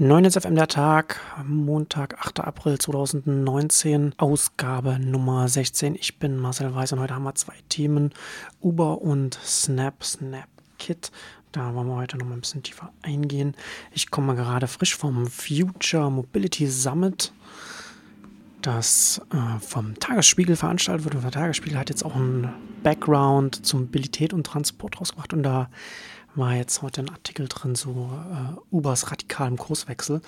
9 FM der Tag, Montag, 8. April 2019, Ausgabe Nummer 16. Ich bin Marcel Weiß und heute haben wir zwei Themen, Uber und Snap, Snap Kit. Da wollen wir heute noch mal ein bisschen tiefer eingehen. Ich komme gerade frisch vom Future Mobility Summit, das äh, vom Tagesspiegel veranstaltet wird. Und der Tagesspiegel hat jetzt auch einen Background zur Mobilität und Transport rausgebracht und da war jetzt heute ein Artikel drin zu äh, Ubers radikalem Kurswechsel.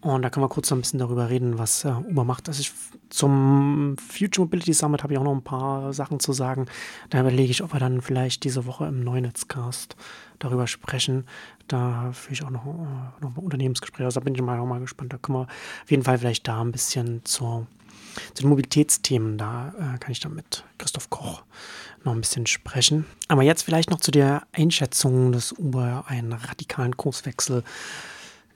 Und da können wir kurz so ein bisschen darüber reden, was äh, Uber macht. Also ich, zum Future Mobility Summit habe ich auch noch ein paar Sachen zu sagen. Da überlege ich, ob wir dann vielleicht diese Woche im Neunetzcast darüber sprechen. Da führe ich auch noch, äh, noch ein Unternehmensgespräch. Also da bin ich mal, auch mal gespannt. Da können wir auf jeden Fall vielleicht da ein bisschen zur zu den Mobilitätsthemen, da äh, kann ich dann mit Christoph Koch noch ein bisschen sprechen. Aber jetzt vielleicht noch zu der Einschätzung, dass Uber einen radikalen Kurswechsel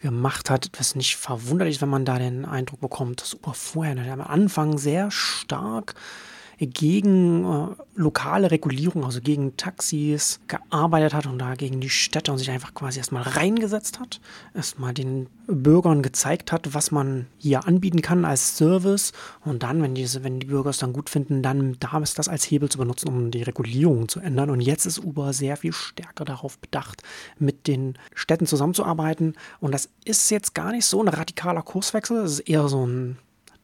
gemacht hat. Ist nicht verwunderlich, wenn man da den Eindruck bekommt, dass Uber vorher am Anfang sehr stark gegen äh, lokale Regulierung, also gegen Taxis gearbeitet hat und da gegen die Städte und sich einfach quasi erstmal reingesetzt hat, erstmal den Bürgern gezeigt hat, was man hier anbieten kann als Service und dann, wenn, diese, wenn die Bürger es dann gut finden, dann da ist das als Hebel zu benutzen, um die Regulierung zu ändern. Und jetzt ist Uber sehr viel stärker darauf bedacht, mit den Städten zusammenzuarbeiten. Und das ist jetzt gar nicht so ein radikaler Kurswechsel, es ist eher so ein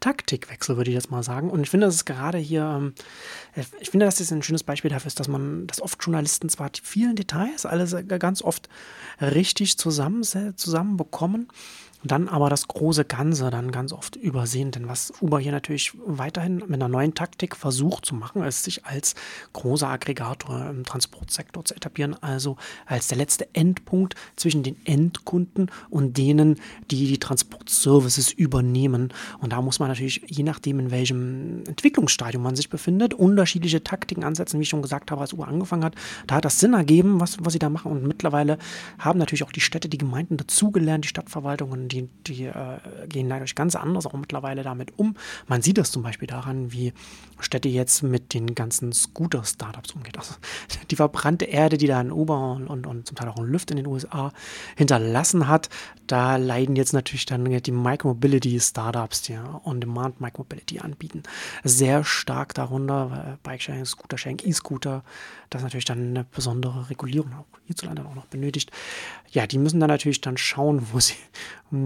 Taktikwechsel, würde ich jetzt mal sagen. Und ich finde, das ist gerade hier, ähm, ich finde, dass das ein schönes Beispiel dafür ist, dass man, dass oft Journalisten zwar die vielen Details alles ganz oft richtig zusammen, zusammenbekommen, dann aber das große Ganze dann ganz oft übersehen. Denn was Uber hier natürlich weiterhin mit einer neuen Taktik versucht zu machen, ist sich als großer Aggregator im Transportsektor zu etablieren, also als der letzte Endpunkt zwischen den Endkunden und denen, die die Transportservices übernehmen. Und da muss man natürlich, je nachdem, in welchem Entwicklungsstadium man sich befindet, unterschiedliche Taktiken ansetzen, wie ich schon gesagt habe, als Uber angefangen hat. Da hat das Sinn ergeben, was, was sie da machen. Und mittlerweile haben natürlich auch die Städte, die Gemeinden dazugelernt, die Stadtverwaltungen, die, die äh, gehen dadurch ganz anders auch mittlerweile damit um. Man sieht das zum Beispiel daran, wie Städte jetzt mit den ganzen Scooter-Startups umgeht. Also die verbrannte Erde, die da in Uber und, und, und zum Teil auch in Lüft in den USA hinterlassen hat, da leiden jetzt natürlich dann die Micromobility-Startups, die On-Demand Micromobility anbieten, sehr stark darunter. Bike-Sharing, Scooter-Sharing, E-Scooter, das natürlich dann eine besondere Regulierung auch hierzulande auch noch benötigt. Ja, die müssen dann natürlich dann schauen, wo sie,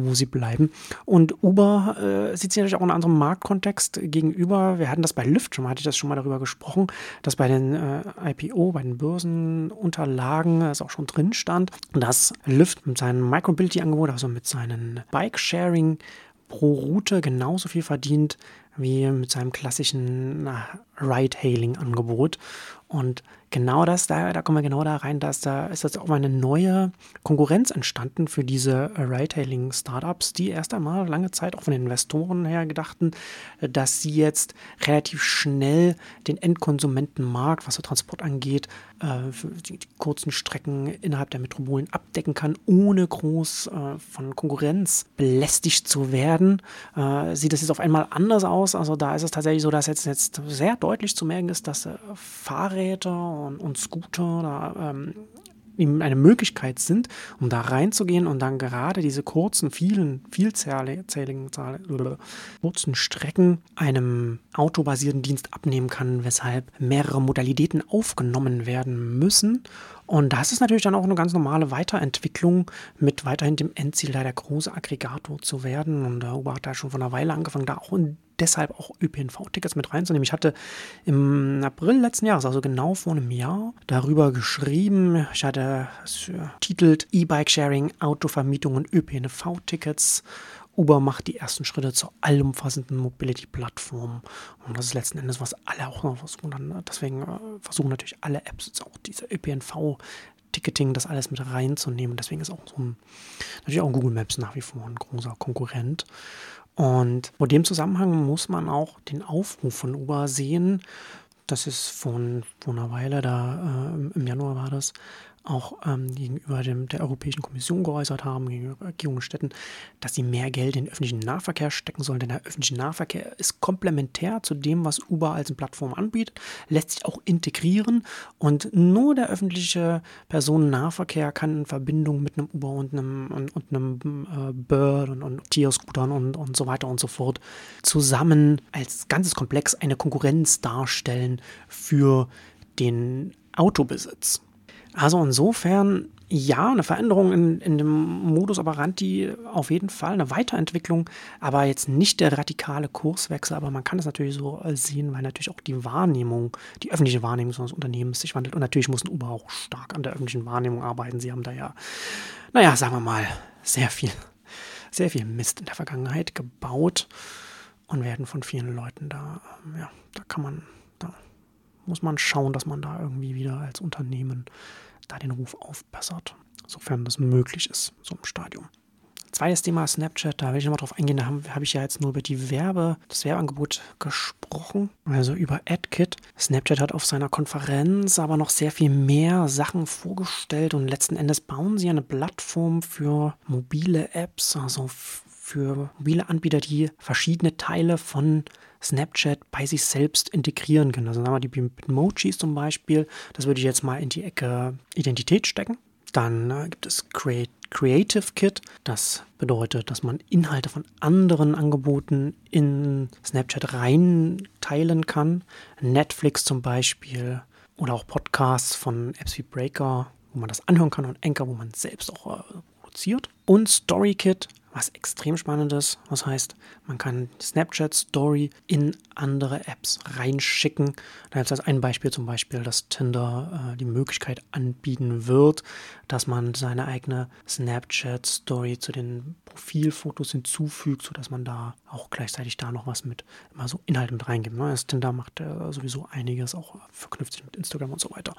wo sie bleiben. Und Uber äh, sieht sich natürlich auch in einem anderen Marktkontext gegenüber. Wir hatten das bei Lyft schon mal, hatte ich das schon mal darüber gesprochen, dass bei den äh, IPO, bei den Börsenunterlagen, es auch schon drin stand, dass Lyft mit seinem Micromobility-Angebot, also mit seinen Bike-Sharing pro Route genauso viel verdient wie mit seinem klassischen Ride-Hailing-Angebot. Und genau das, da, da kommen wir genau da rein, dass da ist jetzt auch eine neue Konkurrenz entstanden für diese Ride-Hailing-Startups, die erst einmal lange Zeit auch von den Investoren her gedachten, dass sie jetzt relativ schnell den Endkonsumentenmarkt, was so Transport angeht, äh, die, die, kurzen Strecken innerhalb der Metropolen abdecken kann, ohne groß äh, von Konkurrenz belästigt zu werden. Äh, sieht das jetzt auf einmal anders aus. Also da ist es tatsächlich so, dass jetzt, jetzt sehr deutlich zu merken ist, dass äh, Fahrräder und, und Scooter da ähm, eine Möglichkeit sind, um da reinzugehen und dann gerade diese kurzen, vielen, vielzähligen, kurzen Strecken einem autobasierten Dienst abnehmen kann, weshalb mehrere Modalitäten aufgenommen werden müssen. Und das ist natürlich dann auch eine ganz normale Weiterentwicklung mit weiterhin dem Endziel, da der große Aggregator zu werden. Und der Uber hat da schon vor einer Weile angefangen, da auch in deshalb auch ÖPNV-Tickets mit reinzunehmen. Ich hatte im April letzten Jahres, also genau vor einem Jahr, darüber geschrieben. Ich hatte es titelt E-Bike-Sharing, Autovermietung und ÖPNV-Tickets. Uber macht die ersten Schritte zur allumfassenden Mobility-Plattform. Und das ist letzten Endes, was alle auch noch versuchen. Dann, deswegen äh, versuchen natürlich alle Apps jetzt auch diese ÖPNV Ticketing, das alles mit reinzunehmen. Deswegen ist auch so ein, natürlich auch Google Maps nach wie vor ein großer Konkurrent. Und vor dem Zusammenhang muss man auch den Aufruf von Uber sehen. Das ist von, vor einer Weile, da äh, im Januar war das, auch ähm, gegenüber dem, der Europäischen Kommission geäußert haben, gegenüber Städten, dass sie mehr Geld in den öffentlichen Nahverkehr stecken sollen. Denn der öffentliche Nahverkehr ist komplementär zu dem, was Uber als Plattform anbietet, lässt sich auch integrieren und nur der öffentliche Personennahverkehr kann in Verbindung mit einem Uber und einem, und, und einem äh, Bird und, und Tierscootern und, und so weiter und so fort zusammen als ganzes Komplex eine Konkurrenz darstellen für den Autobesitz. Also insofern, ja, eine Veränderung in, in dem Modus operandi auf jeden Fall, eine Weiterentwicklung, aber jetzt nicht der radikale Kurswechsel, aber man kann es natürlich so sehen, weil natürlich auch die Wahrnehmung, die öffentliche Wahrnehmung des Unternehmens sich wandelt und natürlich muss ein Uber auch stark an der öffentlichen Wahrnehmung arbeiten. Sie haben da ja, naja, sagen wir mal, sehr viel, sehr viel Mist in der Vergangenheit gebaut und werden von vielen Leuten da, ja, da kann man, da muss man schauen, dass man da irgendwie wieder als Unternehmen da den Ruf aufbessert, sofern das möglich ist, so im Stadium. Zweites Thema Snapchat, da will ich nochmal drauf eingehen. Da habe hab ich ja jetzt nur über die Werbe, das Werbeangebot gesprochen, also über AdKit. Snapchat hat auf seiner Konferenz aber noch sehr viel mehr Sachen vorgestellt und letzten Endes bauen sie eine Plattform für mobile Apps, also für mobile Anbieter, die verschiedene Teile von Snapchat bei sich selbst integrieren können. Also sagen wir die Bitmojis zum Beispiel, das würde ich jetzt mal in die Ecke Identität stecken. Dann äh, gibt es Create Creative Kit. Das bedeutet, dass man Inhalte von anderen Angeboten in Snapchat rein teilen kann. Netflix zum Beispiel oder auch Podcasts von Apps wie Breaker, wo man das anhören kann und Anchor, wo man selbst auch äh, produziert. Und StoryKit, was extrem spannend ist. Was heißt, man kann Snapchat Story in andere Apps reinschicken. Da ist als ein Beispiel zum Beispiel, dass Tinder äh, die Möglichkeit anbieten wird, dass man seine eigene Snapchat Story zu den Profilfotos hinzufügt, sodass man da auch gleichzeitig da noch was mit immer so Inhalt mit reingibt. Ne? Das Tinder macht äh, sowieso einiges, auch verknüpft sich mit Instagram und so weiter.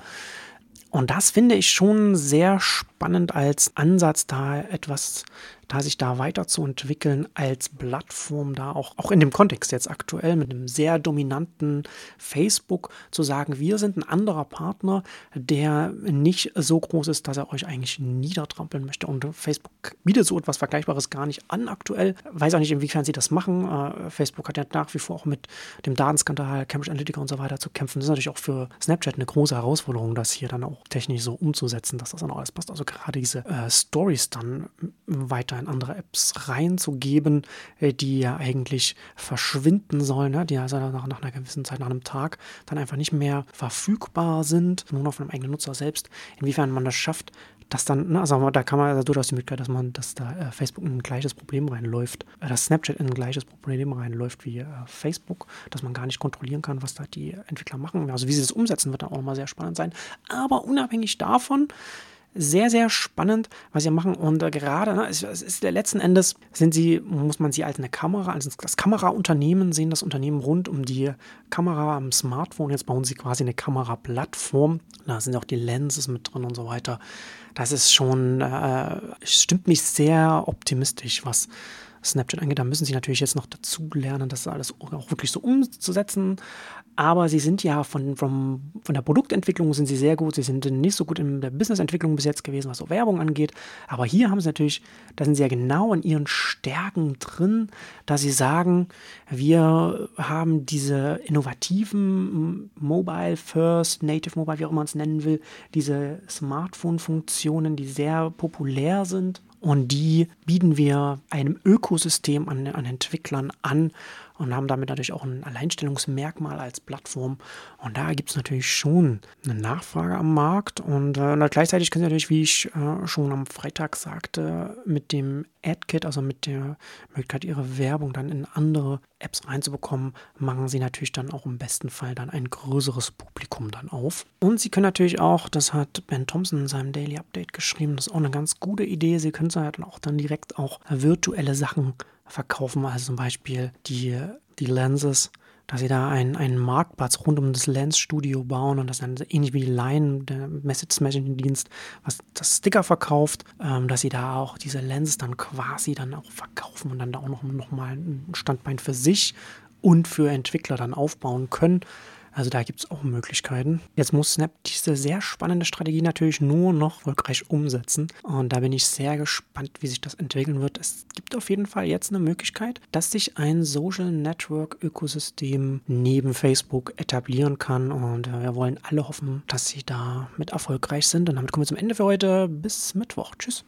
Und das finde ich schon sehr spannend als Ansatz, da etwas da sich da weiterzuentwickeln als Plattform, da auch, auch in dem Kontext jetzt aktuell mit einem sehr dominanten Facebook zu sagen, wir sind ein anderer Partner, der nicht so groß ist, dass er euch eigentlich niedertrampeln möchte. Und Facebook bietet so etwas Vergleichbares gar nicht an aktuell. Weiß auch nicht, inwiefern sie das machen. Äh, Facebook hat ja nach wie vor auch mit dem Datenskandal, Cambridge Analytica und so weiter zu kämpfen. Das ist natürlich auch für Snapchat eine große Herausforderung, das hier dann auch technisch so umzusetzen, dass das dann auch alles passt. Also gerade diese äh, Stories dann weiter in andere Apps reinzugeben, äh, die ja eigentlich verschwinden sollen, ne? die also nach, nach einer gewissen Zeit, nach einem Tag, dann einfach nicht mehr verfügbar sind, nur noch von dem eigenen Nutzer selbst. Inwiefern man das schafft, dass dann, ne, also da kann man also durchaus die Möglichkeit, dass man, dass da äh, Facebook in ein gleiches Problem reinläuft, äh, dass Snapchat in ein gleiches Problem reinläuft wie Facebook, dass man gar nicht kontrollieren kann, was da die Entwickler machen. Also wie sie das umsetzen, wird dann auch nochmal sehr spannend sein. Aber unabhängig davon sehr, sehr spannend, was sie machen. Und äh, gerade, ne, es, es ist letzten Endes, sind sie, muss man sie als eine Kamera, als das Kameraunternehmen sehen, das Unternehmen rund um die Kamera am Smartphone. Jetzt bauen sie quasi eine Kameraplattform. Da sind auch die Lenses mit drin und so weiter. Das ist schon, äh, stimmt mich sehr optimistisch, was Snapchat angeht. Da müssen sie natürlich jetzt noch dazu lernen, das alles auch wirklich so umzusetzen. Aber sie sind ja von, von, von der Produktentwicklung sind sie sehr gut. Sie sind nicht so gut in der Businessentwicklung bis jetzt gewesen, was so Werbung angeht. Aber hier haben sie natürlich, da sind sie ja genau in ihren Stärken drin, da sie sagen, wir haben diese innovativen Mobile First, Native Mobile, wie auch immer man es nennen will, diese Smartphone-Funktionen, die sehr populär sind und die bieten wir einem Ökosystem an, an Entwicklern an und haben damit natürlich auch ein Alleinstellungsmerkmal als Plattform. Und da gibt es natürlich schon eine Nachfrage am Markt. Und äh, gleichzeitig können Sie natürlich, wie ich äh, schon am Freitag sagte, mit dem AdKit, also mit der Möglichkeit, Ihre Werbung dann in andere Apps reinzubekommen, machen Sie natürlich dann auch im besten Fall dann ein größeres Publikum dann auf. Und Sie können natürlich auch, das hat Ben Thompson in seinem Daily Update geschrieben, das ist auch eine ganz gute Idee. Sie können dann auch dann direkt auch virtuelle Sachen verkaufen, also zum Beispiel die, die Lenses, dass sie da einen, einen Marktplatz rund um das Lens-Studio bauen und das dann ähnlich wie die Line, der Message-Messaging-Dienst, was das Sticker verkauft, ähm, dass sie da auch diese Lenses dann quasi dann auch verkaufen und dann da auch noch, noch ein Standbein für sich und für Entwickler dann aufbauen können. Also da gibt es auch Möglichkeiten. Jetzt muss Snap diese sehr spannende Strategie natürlich nur noch erfolgreich umsetzen. Und da bin ich sehr gespannt, wie sich das entwickeln wird. Es gibt auf jeden Fall jetzt eine Möglichkeit, dass sich ein Social Network Ökosystem neben Facebook etablieren kann. Und äh, wir wollen alle hoffen, dass sie da mit erfolgreich sind. Und damit kommen wir zum Ende für heute. Bis Mittwoch. Tschüss.